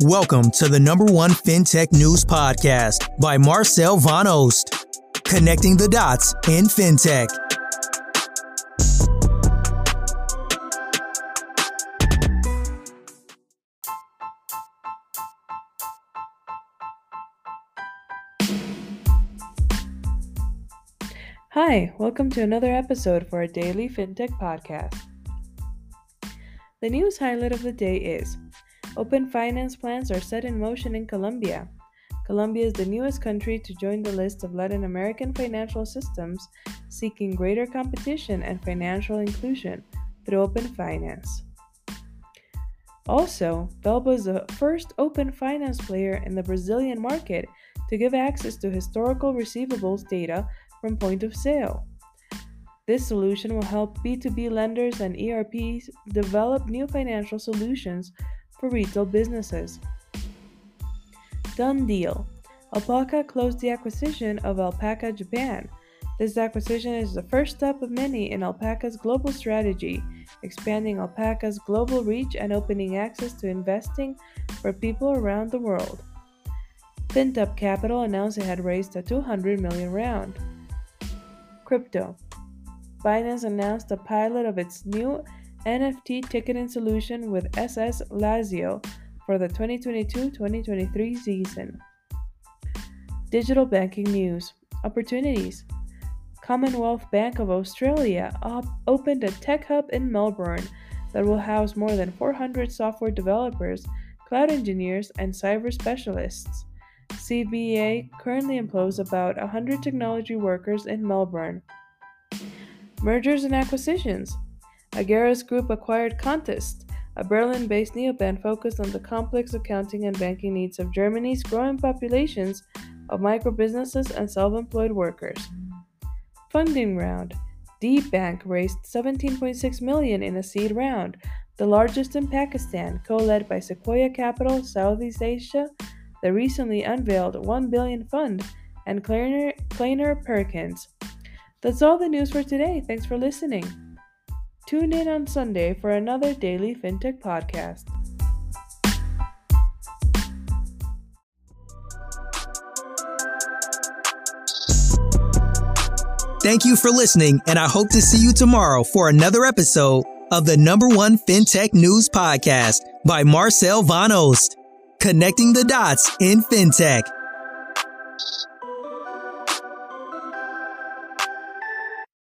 Welcome to the number one FinTech news podcast by Marcel Van Oost, connecting the dots in FinTech. Hi, welcome to another episode for our daily FinTech podcast. The news highlight of the day is Open finance plans are set in motion in Colombia. Colombia is the newest country to join the list of Latin American financial systems seeking greater competition and financial inclusion through open finance. Also, Belvo is the first open finance player in the Brazilian market to give access to historical receivables data from point of sale. This solution will help B2B lenders and ERPs develop new financial solutions for retail businesses. Done deal. Alpaca closed the acquisition of Alpaca Japan. This acquisition is the first step of many in Alpaca's global strategy, expanding Alpaca's global reach and opening access to investing for people around the world. Fintop Capital announced it had raised a 200 million round. Crypto. Binance announced a pilot of its new NFT ticketing solution with SS Lazio for the 2022 2023 season. Digital banking news opportunities. Commonwealth Bank of Australia op- opened a tech hub in Melbourne that will house more than 400 software developers, cloud engineers, and cyber specialists. CBA currently employs about 100 technology workers in Melbourne. Mergers and acquisitions. Ageras Group acquired Kontist, a Berlin based neobank focused on the complex accounting and banking needs of Germany's growing populations of microbusinesses and self employed workers. Funding round Dbank raised 17.6 million in a seed round, the largest in Pakistan, co-led by Sequoia Capital Southeast Asia, the recently unveiled 1 billion fund, and Kleiner Perkins. That's all the news for today. Thanks for listening. Tune in on Sunday for another daily FinTech podcast. Thank you for listening, and I hope to see you tomorrow for another episode of the number one FinTech news podcast by Marcel Van Oost, connecting the dots in FinTech.